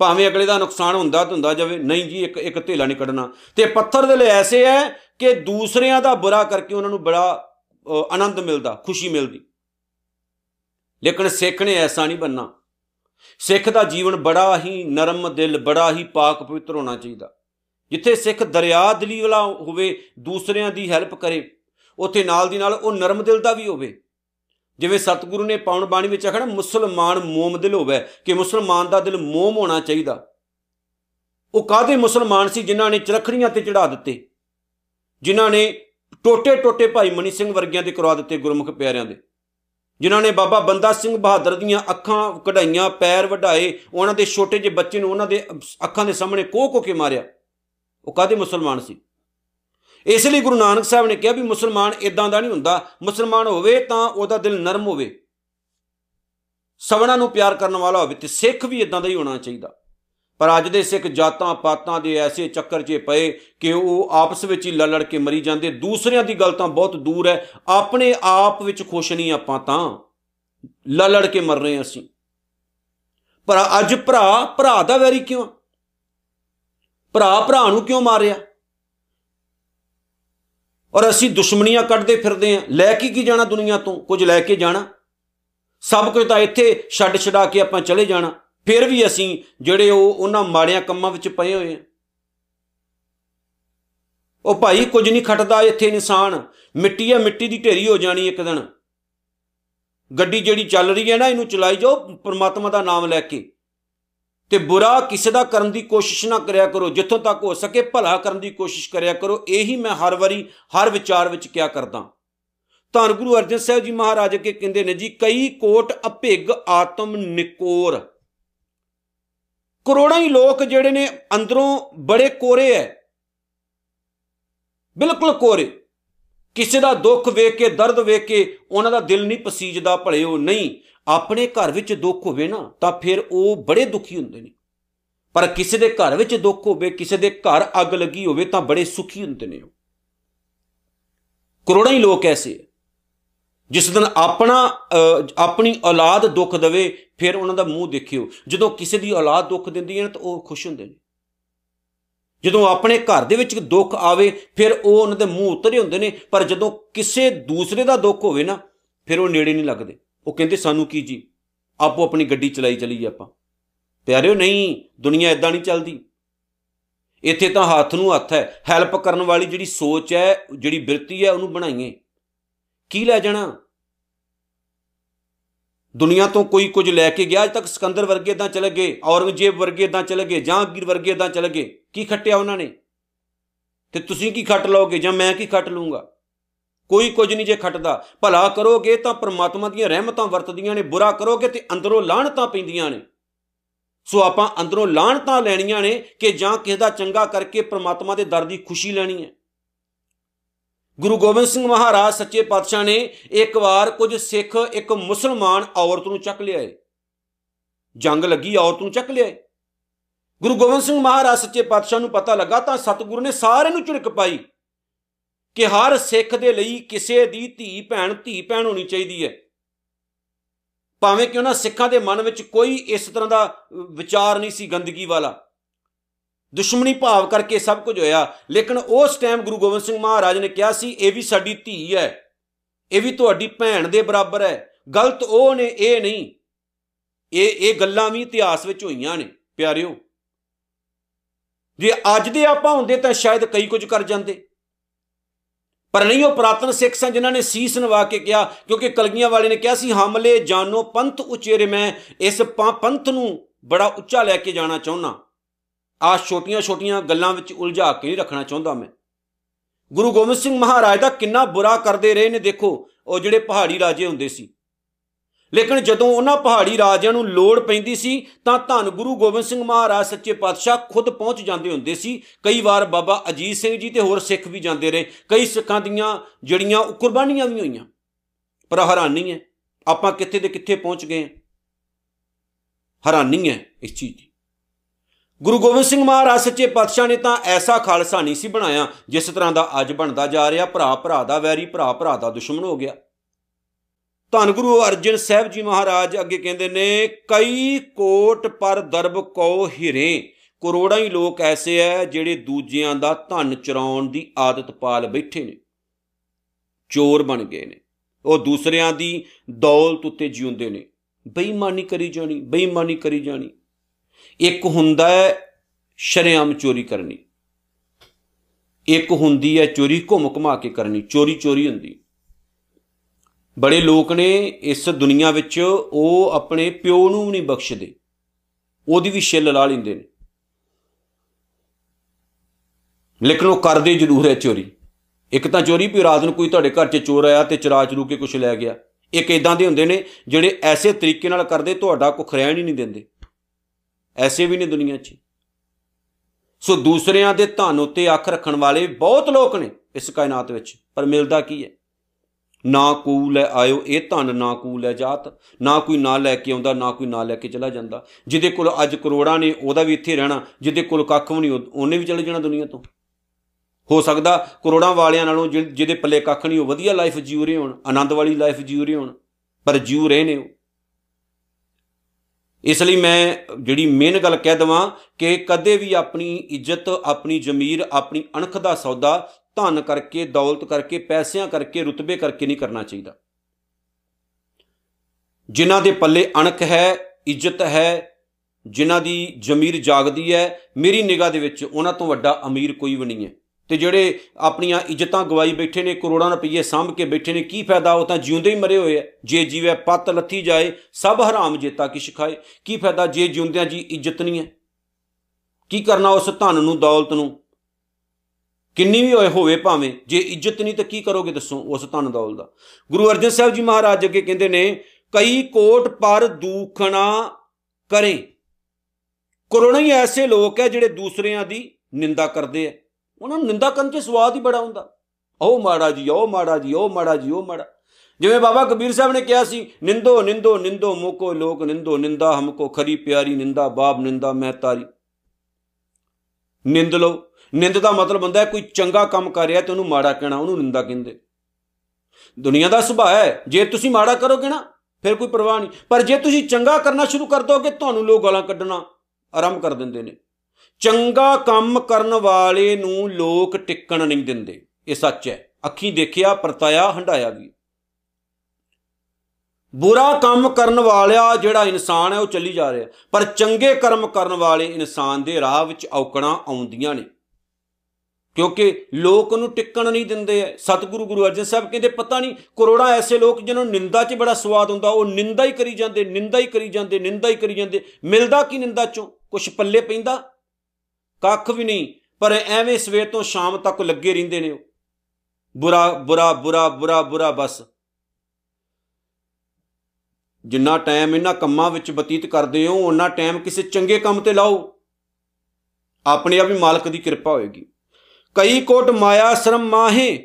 ਭਾਵੇਂ ਅਗਲੇ ਦਾ ਨੁਕਸਾਨ ਹੁੰਦਾ ਹੁੰਦਾ ਜਾਵੇ, ਨਹੀਂ ਜੀ, ਇੱਕ ਇੱਕ ਢੇਲਾ ਨਹੀਂ ਕੱਢਣਾ। ਤੇ ਪੱਥਰ ਦੇ ਲਈ ਐਸੇ ਹੈ ਕਿ ਦੂਸਰਿਆਂ ਦਾ ਬੁਰਾ ਕਰਕੇ ਉਹਨਾਂ ਨੂੰ ਬੜਾ ਆਨੰਦ ਮਿਲਦਾ, ਖੁਸ਼ੀ ਮਿਲਦੀ। ਲੇਕਿਨ ਸਿੱਖ ਨੇ ਐਸਾ ਨਹੀਂ ਬੰਨਾ ਸਿੱਖ ਦਾ ਜੀਵਨ ਬੜਾ ਹੀ ਨਰਮ ਦਿਲ, ਬੜਾ ਹੀ ਪਾਕ ਪਵਿੱਤਰ ਹੋਣਾ ਚਾਹੀਦਾ। ਜਿੱਥੇ ਸਿੱਖ ਦਰਿਆ ਦਿਲੀ ਵਾਲਾ ਹੋਵੇ, ਦੂਸਰਿਆਂ ਦੀ ਹੈਲਪ ਕਰੇ, ਉੱਥੇ ਨਾਲ ਦੀ ਨਾਲ ਉਹ ਨਰਮ ਦਿਲ ਦਾ ਵੀ ਹੋਵੇ। ਜਿਵੇਂ ਸਤਿਗੁਰੂ ਨੇ ਪਾਉਣ ਬਾਣੀ ਵਿੱਚ ਆਖਣਾ ਮੁਸਲਮਾਨ ਮੋਮ ਦਿਲ ਹੋਵੇ, ਕਿ ਮੁਸਲਮਾਨ ਦਾ ਦਿਲ ਮੋਮ ਹੋਣਾ ਚਾਹੀਦਾ। ਉਹ ਕਾਦੇ ਮੁਸਲਮਾਨ ਸੀ ਜਿਨ੍ਹਾਂ ਨੇ ਚਰਖੜੀਆਂ ਤੇ ਚੜਾ ਦਿੱਤੇ? ਜਿਨ੍ਹਾਂ ਨੇ ਟੋਟੇ ਟੋਟੇ ਭਾਈ ਮਨੀ ਸਿੰਘ ਵਰਗਿਆਂ ਦੇ ਕਰਵਾ ਦਿੱਤੇ ਗੁਰਮੁਖ ਪਿਆਰਿਆਂ ਦੇ। ਜਿਨ੍ਹਾਂ ਨੇ ਬਾਬਾ ਬੰਦਾ ਸਿੰਘ ਬਹਾਦਰ ਦੀਆਂ ਅੱਖਾਂ ਕਢਾਈਆਂ, ਪੈਰ ਵਢਾਏ, ਉਹਨਾਂ ਦੇ ਛੋਟੇ ਜਿਹੇ ਬੱਚੇ ਨੂੰ ਉਹਨਾਂ ਦੇ ਅੱਖਾਂ ਦੇ ਸਾਹਮਣੇ ਕੋਹ ਕੋ ਕੇ ਮਾਰਿਆ। ਉਹ ਕਾਦੇ ਮੁਸਲਮਾਨ ਸੀ? ਇਸ ਲਈ ਗੁਰੂ ਨਾਨਕ ਸਾਹਿਬ ਨੇ ਕਿਹਾ ਵੀ ਮੁਸਲਮਾਨ ਇਦਾਂ ਦਾ ਨਹੀਂ ਹੁੰਦਾ। ਮੁਸਲਮਾਨ ਹੋਵੇ ਤਾਂ ਉਹਦਾ ਦਿਲ ਨਰਮ ਹੋਵੇ। ਸਵਣਾ ਨੂੰ ਪਿਆਰ ਕਰਨ ਵਾਲਾ ਹੋਵੇ ਤੇ ਸਿੱਖ ਵੀ ਇਦਾਂ ਦਾ ਹੀ ਹੋਣਾ ਚਾਹੀਦਾ। ਪਰ ਅੱਜ ਦੇ ਸਿੱਖ ਜਾਤਾਂ ਪਾਤਾਂ ਦੇ ਐਸੇ ਚੱਕਰ 'ਚ ਪਏ ਕਿ ਉਹ ਆਪਸ ਵਿੱਚ ਹੀ ਲੜ ਕੇ ਮਰੀ ਜਾਂਦੇ। ਦੂਸਰਿਆਂ ਦੀ ਗੱਲ ਤਾਂ ਬਹੁਤ ਦੂਰ ਹੈ। ਆਪਣੇ ਆਪ ਵਿੱਚ ਖੁਸ਼ ਨਹੀਂ ਆਪਾਂ ਤਾਂ। ਲੜ ਕੇ ਮਰ ਰਹੇ ਅਸੀਂ। ਪਰ ਅੱਜ ਭਰਾ ਭਰਾ ਦਾ ਵੈਰੀ ਕਿਉਂ ਭਰਾ ਭਰਾ ਨੂੰ ਕਿਉਂ ਮਾਰਿਆ? ਔਰ ਅਸੀਂ ਦੁਸ਼ਮਣੀਆਂ ਕੱਢਦੇ ਫਿਰਦੇ ਆਂ ਲੈ ਕੇ ਕੀ ਜਾਣਾ ਦੁਨੀਆ ਤੋਂ? ਕੁਝ ਲੈ ਕੇ ਜਾਣਾ? ਸਭ ਕੁਝ ਤਾਂ ਇੱਥੇ ਛੱਡ ਛਡਾ ਕੇ ਆਪਾਂ ਚਲੇ ਜਾਣਾ। ਫਿਰ ਵੀ ਅਸੀਂ ਜਿਹੜੇ ਉਹ ਉਹਨਾਂ ਮਾੜਿਆਂ ਕੰਮਾਂ ਵਿੱਚ ਪਏ ਹੋਏ ਆ ਉਹ ਭਾਈ ਕੁਝ ਨਹੀਂ ਖਟਦਾ ਇੱਥੇ ਇਨਸਾਨ। ਮਿੱਟੀ ਆ, ਮਿੱਟੀ ਦੀ ਢੇਰੀ ਹੋ ਜਾਣੀ ਇੱਕ ਦਿਨ। ਗੱਡੀ ਜਿਹੜੀ ਚੱਲ ਰਹੀ ਹੈ ਨਾ, ਇਹਨੂੰ ਚਲਾਈ ਜਾਓ, ਪਰਮਾਤਮਾ ਦਾ ਨਾਮ ਲੈ ਕੇ। ਤੇ ਬੁਰਾ ਕਿਸੇ ਦਾ ਕਰਨ ਦੀ ਕੋਸ਼ਿਸ਼ ਨਾ ਕਰਿਆ ਕਰੋ, ਜਿੱਥੋਂ ਤੱਕ ਹੋ ਸਕੇ ਭਲਾ ਕਰਨ ਦੀ ਕੋਸ਼ਿਸ਼ ਕਰਿਆ ਕਰੋ, ਇਹੀ ਮੈਂ ਹਰ ਵਾਰੀ, ਹਰ ਵਿਚਾਰ ਵਿੱਚ ਕਿਆ ਕਰਦਾ। ਧੰਨ ਗੁਰੂ ਅਰਜਨ ਸਾਹਿਬ ਜੀ ਮਹਾਰਾਜ ਅੱਗੇ ਕਹਿੰਦੇ ਨੇ ਜੀ, ਕਈ ਕੋਟ ਅਭਿਗ ਆਤਮ ਨਿਕੋਰ। ਕਰੋੜਾਂ ਹੀ ਲੋਕ ਜਿਹੜੇ ਨੇ ਅੰਦਰੋਂ ਬੜੇ ਕੋਰੇ ਐ। ਬਿਲਕੁਲ ਕੋਰੇ। ਕਿਸੇ ਦਾ ਦੁੱਖ ਵੇਖ ਕੇ, ਦਰਦ ਵੇਖ ਕੇ, ਉਹਨਾਂ ਦਾ ਦਿਲ ਨਹੀਂ ਪਸੀਜਦਾ, ਭਲੇ ਉਹ ਨਹੀਂ। ਆਪਣੇ ਘਰ ਵਿੱਚ ਦੁੱਖ ਹੋਵੇ ਨਾ, ਤਾਂ ਫਿਰ ਉਹ ਬੜੇ ਦੁਖੀ ਹੁੰਦੇ ਨੇ। ਪਰ ਕਿਸੇ ਦੇ ਘਰ ਵਿੱਚ ਦੁੱਖ ਹੋਵੇ, ਕਿਸੇ ਦੇ ਘਰ ਅੱਗ ਲੱਗੀ ਹੋਵੇ, ਤਾਂ ਬੜੇ ਸੁਖੀ ਹੁੰਦੇ ਨੇ ਉਹ। ਕਰੋੜਾਂ ਹੀ ਲੋਕ ਐਸੇ ਜਿਸ ਦਿਨ ਆਪਣਾ ਆਪਣੀ ਔਲਾਦ ਦੁੱਖ ਦਵੇ, ਫਿਰ ਉਹਨਾਂ ਦਾ ਮੂੰਹ ਦੇਖਿਓ। ਜਦੋਂ ਕਿਸੇ ਦੀ ਔਲਾਦ ਦੁੱਖ ਦਿੰਦੀ ਹੈ ਤਾਂ ਉਹ ਖੁਸ਼ ਹੁੰਦੇ ਨੇ। ਜਦੋਂ ਆਪਣੇ ਘਰ ਦੇ ਵਿੱਚ ਦੁੱਖ ਆਵੇ, ਫਿਰ ਉਹ ਉਹਨਾਂ ਦੇ ਮੂੰਹ ਉਤਰੇ ਹੁੰਦੇ ਨੇ। ਪਰ ਜਦੋਂ ਕਿਸੇ ਦੂਸਰੇ ਦਾ ਦੁੱਖ ਹੋਵੇ ਨਾ, ਫਿਰ ਉਹ ਨੇੜੇ ਨਹੀਂ ਲੱਗਦੇ। ਉਹ ਕਹਿੰਦੇ, ਸਾਨੂੰ ਕੀ ਜੀ? ਆਪੋ ਆਪਣੀ ਗੱਡੀ ਚਲਾਈ ਚਲੀਏ ਆਪਾਂ। ਪਿਆਰਿਓ, ਨਹੀਂ, ਦੁਨੀਆ ਇਦਾਂ ਨਹੀਂ ਚੱਲਦੀ। ਇੱਥੇ ਤਾਂ ਹੱਥ ਨੂੰ ਹੱਥ ਹੈ। ਹੈਲਪ ਕਰਨ ਵਾਲੀ ਜਿਹੜੀ ਸੋਚ ਹੈ, ਜਿਹੜੀ ਬਿਰਤੀ ਹੈ, ਉਹਨੂੰ ਬਣਾਈਏ। ਕੀ ਲੈ ਜਾਣਾ? ਦੁਨੀਆ ਤੋਂ ਕੋਈ ਕੁਝ ਲੈ ਕੇ ਗਿਆ, ਅਜ ਤੱਕ ਸਿਕੰਦਰ ਵਰਗੇ ਇਦਾਂ ਚਲੇ ਗਏ, ਔਰੰਗਜ਼ੇਬ ਵਰਗੇ ਇਦਾਂ ਚਲੇ ਗਏ ਜਹਾਂਗੀਰ ਵਰਗੇ ਇਦਾਂ ਚਲੇ ਗਏ। ਕੀ ਖੱਟਿਆ ਉਹਨਾਂ ਨੇ? ਤੇ ਤੁਸੀਂ ਕੀ ਖੱਟ ਲਓਗੇ ਜਾਂ ਮੈਂ ਕੀ ਖੱਟ ਲੂੰਗਾ ਕੋਈ ਕੁਝ ਨਹੀਂ ਜੇ ਖੱਟਦਾ। ਭਲਾ ਕਰੋਗੇ ਤਾਂ ਪ੍ਰਮਾਤਮਾ ਦੀਆਂ ਰਹਿਮਤਾਂ ਵਰਤਦੀਆਂ ਨੇ, ਬੁਰਾ ਕਰੋਗੇ ਤੇ ਅੰਦਰੋਂ ਲਾਹਣਤਾਂ ਪੈਂਦੀਆਂ ਨੇ। ਸੋ ਆਪਾਂ ਅੰਦਰੋਂ ਲਾਹਣਤਾਂ ਲੈਣੀਆਂ ਨੇ ਕਿ ਜਾਂ ਕਿਸੇ ਦਾ ਚੰਗਾ ਕਰਕੇ ਪ੍ਰਮਾਤਮਾ ਦੇ ਦਰ ਦੀ ਖੁਸ਼ੀ ਲੈਣੀ ਹੈ। ਗੁਰੂ ਗੋਬਿੰਦ ਸਿੰਘ ਮਹਾਰਾਜ ਸੱਚੇ ਪਾਤਸ਼ਾਹ ਨੇ ਇੱਕ ਵਾਰ ਕੁਝ ਸਿੱਖ, ਇੱਕ ਮੁਸਲਮਾਨ ਔਰਤ ਨੂੰ ਚੱਕ ਲਿਆਏ। ਜੰਗ ਲੱਗੀ, ਔਰਤ ਨੂੰ ਚੱਕ ਲਿਆਏ। ਗੁਰੂ ਗੋਬਿੰਦ ਸਿੰਘ ਮਹਾਰਾਜ ਸੱਚੇ ਪਾਤਸ਼ਾਹ ਨੂੰ ਪਤਾ ਲੱਗਾ ਤਾਂ ਸਤਿਗੁਰੂ ਨੇ ਸਾਰਿਆਂ ਨੂੰ ਝਿੜਕ ਪਾਈ। ਕਿ ਹਰ ਸਿੱਖ ਦੇ ਲਈ ਕਿਸੇ ਦੀ ਧੀ ਭੈਣ ਧੀ ਭੈਣ ਹੋਣੀ ਚਾਹੀਦੀ ਹੈ। ਭਾਵੇਂ ਕਿ ਉਹਨਾਂ ਸਿੱਖਾਂ ਦੇ ਮਨ ਵਿੱਚ ਕੋਈ ਇਸ ਤਰ੍ਹਾਂ ਦਾ ਵਿਚਾਰ ਨਹੀਂ ਸੀ ਗੰਦਗੀ ਵਾਲਾ। ਦੁਸ਼ਮਣੀ ਭਾਵ ਕਰਕੇ ਸਭ ਕੁਝ ਹੋਇਆ, ਲੇਕਿਨ ਉਸ ਟਾਈਮ ਗੁਰੂ ਗੋਬਿੰਦ ਸਿੰਘ ਮਹਾਰਾਜ ਨੇ ਕਿਹਾ ਸੀ, ਇਹ ਵੀ ਸਾਡੀ ਧੀ ਹੈ, ਇਹ ਵੀ ਤੁਹਾਡੀ ਭੈਣ ਦੇ ਬਰਾਬਰ ਹੈ। ਗਲਤ ਉਹ ਨੇ, ਇਹ ਨਹੀਂ। ਇਹ ਇਹ ਗੱਲਾਂ ਵੀ ਇਤਿਹਾਸ ਵਿੱਚ ਹੋਈਆਂ ਨੇ, ਪਿਆਰਿਓ। ਜੇ ਅੱਜ ਦੇ ਆਪਾਂ ਹੁੰਦੇ ਤਾਂ ਸ਼ਾਇਦ ਕਈ ਕੁਝ ਕਰ ਜਾਂਦੇ। ਪਰ ਨਹੀਂ, ਉਹ ਪ੍ਰਾਤਨ ਸਿੱਖ ਸਨ ਜਿਨ੍ਹਾਂ ਨੇ ਸੀਸ ਨਵਾ ਕੇ ਕਿਹਾ, ਕਿਉਂਕਿ ਕਲਗੀਆਂ ਵਾਲੇ ਨੇ ਕਿਹਾ ਸੀ, ਹਮਲੇ ਜਾਨੋ ਪੰਥ ਉਚੇਰੇ, ਮੈਂ ਇਸ ਪੰਥ ਨੂੰ ਬੜਾ ਉੱਚਾ ਲੈ ਕੇ ਜਾਣਾ ਚਾਹੁੰਦਾ ਆ ਛੋਟੀਆਂ-ਛੋਟੀਆਂ ਗੱਲਾਂ ਵਿੱਚ ਉਲਝਾ ਕੇ ਨਹੀਂ ਰੱਖਣਾ ਚਾਹੁੰਦਾ ਮੈਂ। ਗੁਰੂ ਗੋਬਿੰਦ ਸਿੰਘ ਮਹਾਰਾਜ ਦਾ ਕਿੰਨਾ ਬੁਰਾ ਕਰਦੇ ਰਹੇ ਨੇ, ਦੇਖੋ, ਉਹ ਜਿਹੜੇ ਪਹਾੜੀ ਰਾਜੇ ਹੁੰਦੇ ਸੀ। ਲੇਕਿਨ ਜਦੋਂ ਉਹਨਾਂ ਪਹਾੜੀ ਰਾਜਿਆਂ ਨੂੰ ਲੋੜ ਪੈਂਦੀ ਸੀ, ਤਾਂ ਧੰਨ ਗੁਰੂ ਗੋਬਿੰਦ ਸਿੰਘ ਮਹਾਰਾਜ ਸੱਚੇ ਪਾਤਸ਼ਾਹ ਖੁਦ ਪਹੁੰਚ ਜਾਂਦੇ ਹੁੰਦੇ ਸੀ। ਕਈ ਵਾਰ ਬਾਬਾ ਅਜੀਤ ਸਿੰਘ ਜੀ ਤੇ ਹੋਰ ਸਿੱਖ ਵੀ ਜਾਂਦੇ ਰਹੇ। ਕਈ ਸਿੱਖਾਂ ਦੀਆਂ ਜੜੀਆਂ ਕੁਰਬਾਨੀਆਂ ਵੀ ਹੋਈਆਂ। ਪਰ ਹੈਰਾਨੀ ਹੈ। ਆਪਾਂ ਕਿੱਥੇ ਦੇ ਕਿੱਥੇ ਪਹੁੰਚ ਗਏ ਹੈਰਾਨੀ ਹੈ ਇਸ ਚੀਜ਼ ਦੀ। ਗੁਰੂ ਗੋਬਿੰਦ ਸਿੰਘ ਮਹਾਰਾਜ ਸੱਚੇ ਪਾਤਸ਼ਾਹ ਨੇ ਤਾਂ ਐਸਾ ਖਾਲਸਾ ਨਹੀਂ ਸੀ ਬਣਾਇਆ, ਜਿਸ ਤਰ੍ਹਾਂ ਦਾ ਅੱਜ ਬਣਦਾ ਜਾ ਰਿਹਾ। ਭਰਾ ਭਰਾ ਦਾ ਵੈਰੀ ਭਰਾ ਭਰਾ ਦਾ ਦੁਸ਼ਮਣ ਹੋ ਗਿਆ। ਧੰਨ ਗੁਰੂ ਅਰਜਨ ਸਾਹਿਬ ਜੀ ਮਹਾਰਾਜ ਅੱਗੇ ਕਹਿੰਦੇ ਨੇ, ਕਈ ਕੋਟ ਪਰ ਦਰਬ ਕੋ ਹਿਰੇ, ਕਰੋੜਾਂ ਹੀ ਲੋਕ ਐਸੇ ਐ ਜਿਹੜੇ ਦੂਜਿਆਂ ਦਾ ਧਨ ਚਰਾਉਣ ਦੀ ਆਦਤ ਪਾਲ ਬੈਠੇ ਨੇ। ਚੋਰ ਬਣ ਗਏ ਨੇ। ਉਹ ਦੂਸਰਿਆਂ ਦੀ ਦੌਲਤ ਉੱਤੇ ਜਿਉਂਦੇ ਨੇ। ਬੇਈਮਾਨੀ ਕਰੀ ਜਾਣੀ, ਬੇਈਮਾਨੀ ਕਰੀ ਜਾਣੀ। ਇੱਕ ਹੁੰਦਾ ਹੈ ਸ਼ਰਿਆਮ ਚੋਰੀ ਕਰਨੀ। ਇੱਕ ਹੁੰਦੀ ਹੈ ਚੋਰੀ ਘੁੰਮ ਘੁਮਾ ਕੇ ਕਰਨੀ ਚੋਰੀ ਚੋਰੀ ਹੁੰਦੀ। ਬੜੇ ਲੋਕ ਨੇ ਇਸ ਦੁਨੀਆ ਵਿੱਚ, ਉਹ ਆਪਣੇ ਪਿਓ ਨੂੰ ਨਹੀਂ ਬਖਸ਼ਦੇ। ਉਹਦੀ ਵੀ ਛਿੱਲ ਲਾ ਲੈਂਦੇ ਨੇ। ਲੇਕਿਨ ਉਹ ਕਰਦੇ ਜ਼ਰੂਰ ਹੈ ਚੋਰੀ। ਇੱਕ ਤਾਂ ਚੋਰੀ ਵੀ ਰਾਤ ਨੂੰ ਕੋਈ ਤੁਹਾਡੇ ਘਰ 'ਚ ਚੋਰ ਆਇਆ ਤੇ ਚਰਾ ਚਰੂ ਕੇ ਕੁਝ ਲੈ ਗਿਆ। ਇੱਕ ਇਦਾਂ ਦੇ ਹੁੰਦੇ ਨੇ ਜਿਹੜੇ ਐਸੇ ਤਰੀਕੇ ਨਾਲ ਕਰਦੇ, ਤੁਹਾਡਾ ਕੋ ਖਰਿਆਣ ਹੀ ਨਹੀਂ ਦਿੰਦੇ। ਐਸੇ ਵੀ ਨੇ ਦੁਨੀਆ 'ਚ। ਸੋ ਦੂਸਰਿਆਂ ਦੇ ਧਨ ਉੱਤੇ ਅੱਖ ਰੱਖਣ ਵਾਲੇ ਬਹੁਤ ਲੋਕ ਨੇ ਇਸ ਕਾਇਨਾਤ ਵਿੱਚ। ਪਰ ਮਿਲਦਾ ਕੀ ਹੈ? ਨਾ ਕੂਲ ਹੈ ਆਇਓ, ਇਹ ਧਨ ਨਾ ਕੂਲ ਹੈ ਜਾਤ। ਨਾ ਕੋਈ ਨਾ ਲੈ ਕੇ ਆਉਂਦਾ, ਨਾ ਕੋਈ ਨਾ ਲੈ ਕੇ ਚਲਾ ਜਾਂਦਾ। ਜਿਹਦੇ ਕੋਲ ਅੱਜ ਕਰੋੜਾਂ ਨੇ, ਉਹਦਾ ਵੀ ਇੱਥੇ ਰਹਿਣਾ। ਜਿਹਦੇ ਕੋਲ ਕੱਖ ਵੀ ਨਹੀਂ ਉਹਨੇ ਵੀ ਚਲੇ ਜਾਣਾ ਦੁਨੀਆ ਤੋਂ। ਹੋ ਸਕਦਾ ਕਰੋੜਾਂ ਵਾਲਿਆਂ ਨਾਲੋਂ ਜਿਹਦੇ ਪੱਲੇ ਕੱਖ ਨਹੀਂ, ਉਹ ਵਧੀਆ ਲਾਈਫ ਜੀਉ ਰਹੇ ਹੋਣ, ਆਨੰਦ ਵਾਲੀ ਲਾਈਫ ਜੀਉ ਰਹੇ ਹੋਣ। ਪਰ ਜੀਉ ਰਹੇ ਨੇ ਉਹ। ਇਸ ਲਈ ਮੈਂ ਜਿਹੜੀ ਮੇਨ ਗੱਲ ਕਹਿ ਦਵਾਂ ਕਿ ਕਦੇ ਵੀ ਆਪਣੀ ਇੱਜ਼ਤ, ਆਪਣੀ ਜ਼ਮੀਰ, ਆਪਣੀ ਅਣਖ ਦਾ ਸੌਦਾ ਧਨ ਕਰਕੇ, ਦੌਲਤ ਕਰਕੇ, ਪੈਸਿਆਂ ਕਰਕੇ, ਰੁਤਬੇ ਕਰਕੇ ਨਹੀਂ ਕਰਨਾ ਚਾਹੀਦਾ। ਜਿਨ੍ਹਾਂ ਦੇ ਪੱਲੇ ਅਣਖ ਹੈ, ਇੱਜ਼ਤ ਹੈ, ਜਿਨ੍ਹਾਂ ਦੀ ਜ਼ਮੀਰ ਜਾਗਦੀ ਹੈ, ਮੇਰੀ ਨਿਗਾਹ ਦੇ ਵਿੱਚ ਉਹਨਾਂ ਤੋਂ ਵੱਡਾ ਅਮੀਰ ਕੋਈ ਵੀ ਨਹੀਂ ਹੈ। ਤੇ ਜਿਹੜੇ ਆਪਣੀਆਂ ਇੱਜ਼ਤਾਂ ਗਵਾਈ ਬੈਠੇ ਨੇ, ਕਰੋੜਾਂ ਰੁਪਏ ਸਾਂਭ ਕੇ ਬੈਠੇ ਨੇ, ਕੀ ਫਾਇਦਾ ਉਹ ਤਾਂ ਜਿਉਂਦੇ ਹੀ ਮਰੇ ਹੋਏ ਆ। ਜੇ ਜੀਵੇ ਪੱਤ ਲੱਥੀ ਜਾਏ, ਸਭ ਹਰਾਮ ਜੇਤਾ ਕੀ ਸ਼ਿਖਾਏ ਕੀ ਫਾਇਦਾ ਜੇ ਜਿਉਂਦਿਆਂ ਜੀ ਇੱਜ਼ਤ ਨਹੀਂ ਹੈ? ਕੀ ਕਰਨਾ ਉਸ ਧਨ ਨੂੰ, ਦੌਲਤ ਨੂੰ? ਕਿੰਨੀ ਵੀ ਹੋਏ ਹੋਵੇ ਭਾਵੇਂ, ਜੇ ਇੱਜ਼ਤ ਨਹੀਂ ਤਾਂ ਕੀ ਕਰੋਗੇ ਦੱਸੋ ਉਸ ਧਨ ਦੌਲ ਦਾ? ਗੁਰੂ ਅਰਜਨ ਸਾਹਿਬ ਜੀ ਮਹਾਰਾਜ ਅੱਗੇ ਕਹਿੰਦੇ ਨੇ, ਕਈ ਕੋਟ ਪਰ ਦੂਖਣਾ ਕਰੇ। ਕਰੋਨਾ ਹੀ ਐਸੇ ਲੋਕ ਹੈ ਜਿਹੜੇ ਦੂਸਰਿਆਂ ਦੀ ਨਿੰਦਾ ਕਰਦੇ ਆ ਉਹਨਾਂ ਨੂੰ ਨਿੰਦਾ ਕਰਨ 'ਚ ਸਵਾਦ ਹੀ ਬੜਾ ਹੁੰਦਾ। ਉਹ ਮਾੜਾ ਜੀ ਉਹ ਮਾੜਾ ਜੀ ਉਹ ਮਾੜਾ ਜੀ ਉਹ ਮਾੜਾ ਜਿਵੇਂ ਬਾਬਾ ਕਬੀਰ ਸਾਹਿਬ ਨੇ ਕਿਹਾ ਸੀ, ਨਿੰਦੋ ਨਿੰਦੋ ਨਿੰਦੋ, ਮੋਕੋ ਲੋਕ, ਨਿੰਦੋ, ਨਿੰਦਾ ਹਮਕੋ ਖਰੀ ਪਿਆਰੀ, ਨਿੰਦਾ ਬਾਬ, ਨਿੰਦਾ ਮੈਂ ਤਾਰੀ ਨਿੰਦ ਲਓ। ਨਿੰਦ ਦਾ ਮਤਲਬ ਹੁੰਦਾ ਹੈ, ਕੋਈ ਚੰਗਾ ਕੰਮ ਕਰ ਰਿਹਾ ਤੇ ਉਹਨੂੰ ਮਾੜਾ ਕਹਿਣਾ, ਉਹਨੂੰ ਨਿੰਦਾ ਕਹਿੰਦੇ। ਦੁਨੀਆ ਦਾ ਸੁਭਾਅ ਹੈ, ਜੇ ਤੁਸੀਂ ਮਾੜਾ ਕਰੋਗੇ ਨਾ, ਫਿਰ ਕੋਈ ਪਰਵਾਹ ਨਹੀਂ। ਪਰ ਜੇ ਤੁਸੀਂ ਚੰਗਾ ਕਰਨਾ ਸ਼ੁਰੂ ਕਰ ਦੋਗੇ, ਤੁਹਾਨੂੰ ਲੋਕ ਗਾਲਾਂ ਕੱਢਣਾ ਆਰੰਭ ਕਰ ਦਿੰਦੇ ਨੇ। ਚੰਗਾ ਕੰਮ ਕਰਨ ਵਾਲੇ ਨੂੰ ਲੋਕ ਟਿਕਣ ਨਹੀਂ ਦਿੰਦੇ। ਇਹ ਸੱਚ ਹੈ। ਅੱਖੀਂ ਦੇਖਿਆ, ਪਰਤਾਇਆ ਹੰਡਾਇਆ ਵੀ ਬੁਰਾ ਕੰਮ ਕਰਨ ਵਾਲਿਆ ਜਿਹੜਾ ਇਨਸਾਨ ਹੈ, ਉਹ ਚੱਲੀ ਜਾ ਰਿਹਾ। ਪਰ ਚੰਗੇ ਕਰਮ ਕਰਨ ਵਾਲੇ ਇਨਸਾਨ ਦੇ ਰਾਹ ਵਿੱਚ ਔਕੜਾਂ ਆਉਂਦੀਆਂ ਨੇ। ਕਿਉਂਕਿ ਲੋਕ ਉਹਨੂੰ ਟਿਕਣ ਨਹੀਂ ਦਿੰਦੇ। ਸਤਿਗੁਰੂ ਗੁਰੂ ਅਰਜਨ ਸਾਹਿਬ ਕਹਿੰਦੇ, ਪਤਾ ਨਹੀਂ, ਕਰੋੜਾਂ ਐਸੇ ਲੋਕ ਜਿਨ੍ਹਾਂ ਨੂੰ ਨਿੰਦਾ 'ਚ ਬੜਾ ਸਵਾਦ ਹੁੰਦਾ, ਉਹ ਨਿੰਦਾ ਹੀ ਕਰੀ ਜਾਂਦੇ, ਨਿੰਦਾ ਹੀ ਕਰੀ ਜਾਂਦੇ, ਨਿੰਦਾ ਹੀ ਕਰੀ ਜਾਂਦੇ। ਮਿਲਦਾ ਕੀ ਨਿੰਦਾ 'ਚੋਂ? ਕੁਝ ਪੱਲੇ ਪੈਂਦਾ? ਕੱਖ ਵੀ ਨਹੀਂ, ਪਰ ਐਵੇਂ ਸਵੇਰ ਤੋਂ ਸ਼ਾਮ ਤੱਕ ਲੱਗੇ ਰਹਿੰਦੇ ਨੇ ਉਹ। ਬੁਰਾ ਬੁਰਾ ਬੁਰਾ ਬੁਰਾ ਬੁਰਾ ਬਸ। ਜਿੰਨਾ ਟਾਈਮ ਇਹਨਾਂ ਕੰਮਾਂ ਵਿੱਚ ਬਤੀਤ ਕਰਦੇ ਹੋ ਉਹਨਾਂ ਟਾਈਮ ਕਿਸੇ ਚੰਗੇ ਕੰਮ ਤੇ ਲਾਓ। ਆਪਣੇ ਆਪ ਹੀ ਮਾਲਕ ਦੀ ਕਿਰਪਾ ਹੋਏਗੀ। ਕਈ ਕੋਟ ਮਾਇਆ ਸ਼ਰਮ ਮਾਹੇ।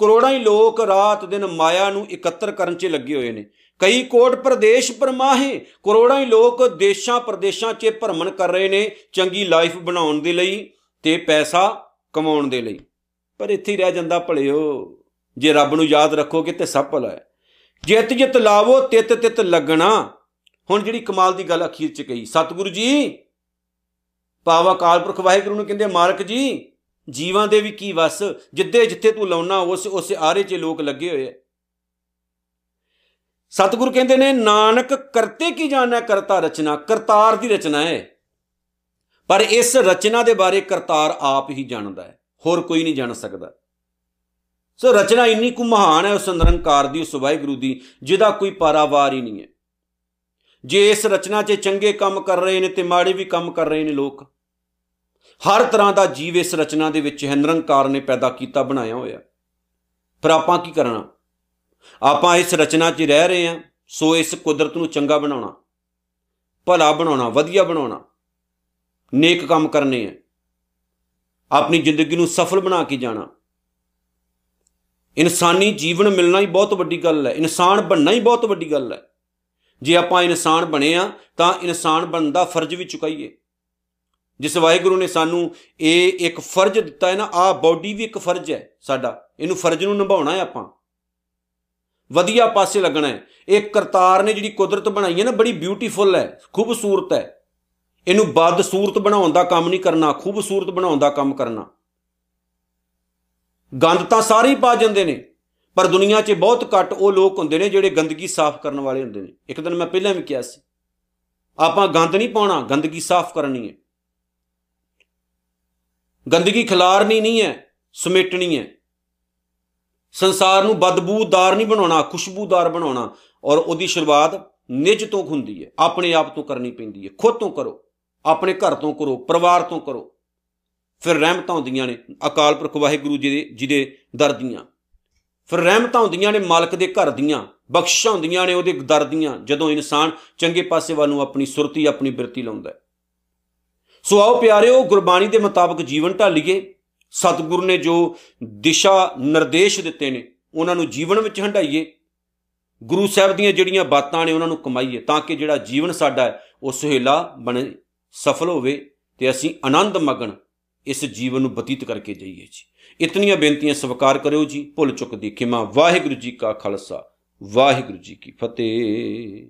ਕਰੋੜਾਂ ਹੀ ਲੋਕ ਰਾਤ ਦਿਨ ਮਾਇਆ ਨੂੰ ਇਕੱਤਰ ਕਰਨ 'ਚ ਲੱਗੇ ਹੋਏ ਨੇ। ਕਈ ਕੋਟ ਪ੍ਰਦੇਸ਼ ਪਰਮਾਹੇ ਕਰੋੜਾਂ ਹੀ ਲੋਕ ਦੇਸ਼ਾਂ ਪ੍ਰਦੇਸ਼ਾਂ 'ਚ ਭਰਮਣ ਕਰ ਰਹੇ ਨੇ ਚੰਗੀ ਲਾਈਫ ਬਣਾਉਣ ਦੇ ਲਈ ਤੇ ਪੈਸਾ ਕਮਾਉਣ ਦੇ ਲਈ। ਪਰ ਇੱਥੇ ਹੀ ਰਹਿ ਜਾਂਦਾ ਭਲਿਓ। ਜੇ ਰੱਬ ਨੂੰ ਯਾਦ ਰੱਖੋਗੇ ਤੇ ਸਭ ਭਲਾ ਹੈ। ਜਿਤ ਜਿਤ ਲਾਵੋ, ਤਿਤ ਤਿਤ ਲੱਗਣਾ। ਹੁਣ ਜਿਹੜੀ ਕਮਾਲ ਦੀ ਗੱਲ ਅਖੀਰ 'ਚ ਕਹੀ, ਸਤਿਗੁਰੂ ਜੀ, ਪਾਵਾ ਕਾਲਪੁਰਖ ਵਾਹਿਗੁਰੂ ਨੂੰ ਕਹਿੰਦੇ ਮਾਰਕ ਜੀ ਜੀਵਾਂ ਦੇ ਵੀ ਕੀ ਵਸ? ਜਿੱਦੇ ਜਿੱਥੇ ਤੂੰ ਲਾਉਣਾ, ਉਸ ਉਸ ਆਰੇ 'ਚ ਲੋਕ ਲੱਗੇ ਹੋਏ ਆ। ਸਤਿਗੁਰੂ ਕਹਿੰਦੇ ਨੇ, ਨਾਨਕ ਕਰਤੇ ਕੀ ਜਾਣਨਾ ਕਰਤਾ ਰਚਨਾ? ਕਰਤਾਰ ਦੀ ਰਚਨਾ ਹੈ। ਪਰ ਇਸ ਰਚਨਾ ਦੇ ਬਾਰੇ ਕਰਤਾਰ ਆਪ ਹੀ ਜਾਣਦਾ ਹੈ। ਹੋਰ ਕੋਈ ਨਹੀਂ ਜਾਣ ਸਕਦਾ। ਸੋ ਰਚਨਾ ਇੰਨੀ ਕੁ ਮਹਾਨ ਹੈ, ਉਸ ਨਿਰੰਕਾਰ ਦੀ, ਉਸ ਵਾਹਿਗੁਰੂ ਦੀ, ਜਿਹਦਾ ਕੋਈ ਪਾਰਾਵਾਰ ਹੀ ਨਹੀਂ ਹੈ। ਜੇ ਇਸ ਰਚਨਾ 'ਚ ਚੰਗੇ ਕੰਮ ਕਰ ਰਹੇ ਨੇ ਤੇ ਮਾੜੇ ਵੀ ਕੰਮ ਕਰ ਰਹੇ ਨੇ ਲੋਕ ਹਰ ਤਰ੍ਹਾਂ ਦਾ ਜੀਵ ਇਸ ਰਚਨਾ ਦੇ ਵਿੱਚ ਹੈ ਨਿਰੰਕਾਰ ਨੇ ਪੈਦਾ ਕੀਤਾ, ਬਣਾਇਆ ਹੋਇਆ। ਪਰ ਆਪਾਂ ਕੀ ਕਰਨਾ? ਆਪਾਂ ਇਸ ਰਚਨਾ 'ਚ ਰਹਿ ਰਹੇ ਹਾਂ, ਸੋ ਇਸ ਕੁਦਰਤ ਨੂੰ ਚੰਗਾ ਬਣਾਉਣਾ, ਭਲਾ ਬਣਾਉਣਾ, ਵਧੀਆ ਬਣਾਉਣਾ, ਨੇਕ ਕੰਮ ਕਰਨੇ ਆ ਆਪਣੀ ਜ਼ਿੰਦਗੀ ਨੂੰ ਸਫਲ ਬਣਾ ਕੇ ਜਾਣਾ। ਇਨਸਾਨੀ ਜੀਵਨ ਮਿਲਣਾ ਹੀ ਬਹੁਤ ਵੱਡੀ ਗੱਲ ਹੈ, ਇਨਸਾਨ ਬਣਨਾ ਹੀ ਬਹੁਤ ਵੱਡੀ ਗੱਲ ਹੈ। ਜੇ ਆਪਾਂ ਇਨਸਾਨ ਬਣੇ ਆ ਤਾਂ ਇਨਸਾਨ ਬਣਨ ਦਾ ਫਰਜ਼ ਵੀ ਚੁਕਾਈਏ। ਜਿਸ ਵਾਹਿਗੁਰੂ ਨੇ ਸਾਨੂੰ ਇਹ ਇੱਕ ਫਰਜ਼ ਦਿੱਤਾ ਹੈ ਨਾ ਆ ਬਾਡੀ ਵੀ ਇੱਕ ਫਰਜ਼ ਹੈ ਸਾਡਾ। ਇਹਨੂੰ ਫਰਜ਼ ਨੂੰ ਨਿਭਾਉਣਾ ਹੈ ਆਪਾਂ। ਵਧੀਆ ਪਾਸੇ ਲੱਗਣਾ ਹੈ। ਇਹ ਕਰਤਾਰ ਨੇ ਜਿਹੜੀ ਕੁਦਰਤ ਬਣਾਈ ਹੈ ਨਾ, ਬੜੀ ਬਿਊਟੀਫੁਲ ਹੈ, ਖੂਬਸੂਰਤ ਹੈ। ਇਹਨੂੰ ਬਦ ਸੂਰਤ ਬਣਾਉਣ ਦਾ ਕੰਮ ਨਹੀਂ ਕਰਨਾ, ਖੂਬਸੂਰਤ ਬਣਾਉਣ ਦਾ ਕੰਮ ਕਰਨਾ। ਗੰਦ ਤਾਂ ਸਾਰੇ ਹੀ ਪਾ ਜਾਂਦੇ ਨੇ, ਪਰ ਦੁਨੀਆ 'ਚ ਬਹੁਤ ਘੱਟ ਉਹ ਲੋਕ ਹੁੰਦੇ ਨੇ ਜਿਹੜੇ ਗੰਦਗੀ ਸਾਫ਼ ਕਰਨ ਵਾਲੇ ਹੁੰਦੇ ਨੇ। ਇੱਕ ਦਿਨ ਮੈਂ ਪਹਿਲਾਂ ਵੀ ਕਿਹਾ ਸੀ, ਆਪਾਂ ਗੰਦ ਨਹੀਂ ਪਾਉਣਾ, ਗੰਦਗੀ ਸਾਫ਼ ਕਰਨੀ ਹੈ। ਗੰਦਗੀ ਖਿਲਾਰਨੀ ਨਹੀਂ ਹੈ, ਸਮੇਟਣੀ ਹੈ। ਸੰਸਾਰ ਨੂੰ ਬਦਬੂਦਾਰ ਨਹੀਂ ਬਣਾਉਣਾ, ਖੁਸ਼ਬੂਦਾਰ ਬਣਾਉਣਾ ਔਰ ਉਹਦੀ ਸ਼ੁਰੂਆਤ ਨਿਜ ਤੋਂ ਹੁੰਦੀ ਹੈ। ਆਪਣੇ ਆਪ ਤੋਂ ਕਰਨੀ ਪੈਂਦੀ ਹੈ। ਖੁਦ ਤੋਂ ਕਰੋ, ਆਪਣੇ ਘਰ ਤੋਂ ਕਰੋ, ਪਰਿਵਾਰ ਤੋਂ ਕਰੋ। ਫਿਰ ਰਹਿਮਤਾਂ ਹੁੰਦੀਆਂ ਨੇ ਅਕਾਲ ਪੁਰਖ ਵਾਹਿਗੁਰੂ ਜੀ ਦੇ ਜਿਹਦੇ ਦਰ ਦੀਆਂ। ਫਿਰ ਰਹਿਮਤਾਂ ਹੁੰਦੀਆਂ ਨੇ ਮਾਲਕ ਦੇ ਘਰ ਦੀਆਂ ਬਖਸ਼ਾਂ ਹੁੰਦੀਆਂ ਨੇ ਉਹਦੇ ਦਰ ਦੀਆਂ, ਜਦੋਂ ਇਨਸਾਨ ਚੰਗੇ ਪਾਸੇ ਵੱਲ ਨੂੰ ਆਪਣੀ ਸੁਰਤੀ, ਆਪਣੀ ਬਿਰਤੀ ਲਾਉਂਦਾ ਹੈ। ਸੋ ਆਓ ਪਿਆਰਿਓ, ਗੁਰਬਾਣੀ ਦੇ ਮੁਤਾਬਕ ਜੀਵਨ ਢਾਲੀਏ। ਸਤਿਗੁਰੂ ਨੇ ਜੋ ਦਿਸ਼ਾ ਨਿਰਦੇਸ਼ ਦਿੱਤੇ ਨੇ, ਉਹਨਾਂ ਨੂੰ ਜੀਵਨ ਵਿੱਚ ਹੰਡਾਈਏ ਗੁਰੂ ਸਾਹਿਬ ਦੀਆਂ ਜਿਹੜੀਆਂ ਬਾਤਾਂ ਨੇ, ਉਹਨਾਂ ਨੂੰ ਕਮਾਈਏ, ਤਾਂ ਕਿ ਜਿਹੜਾ ਜੀਵਨ ਸਾਡਾ ਹੈ, ਉਹ ਸੁਹੇਲਾ ਬਣੇ, ਸਫਲ ਹੋਵੇ ਤੇ ਅਸੀਂ ਆਨੰਦ ਮਗਨ ਇਸ ਜੀਵਨ ਨੂੰ ਬਤੀਤ ਕਰਕੇ ਜਾਈਏ ਜੀ। ਇਤਨੀਆਂ ਬੇਨਤੀਆਂ ਸਵਾਰ ਕਰਿਓ ਜੀ। ਭੁੱਲ ਚੁੱਕ ਦੀ ਖਿਮਾ। ਵਾਹਿਗੁਰੂ ਜੀ ਕਾ ਖਾਲਸਾ। ਵਾਹਿਗੁਰੂ ਜੀ ਕੀ ਫਤਿਹ।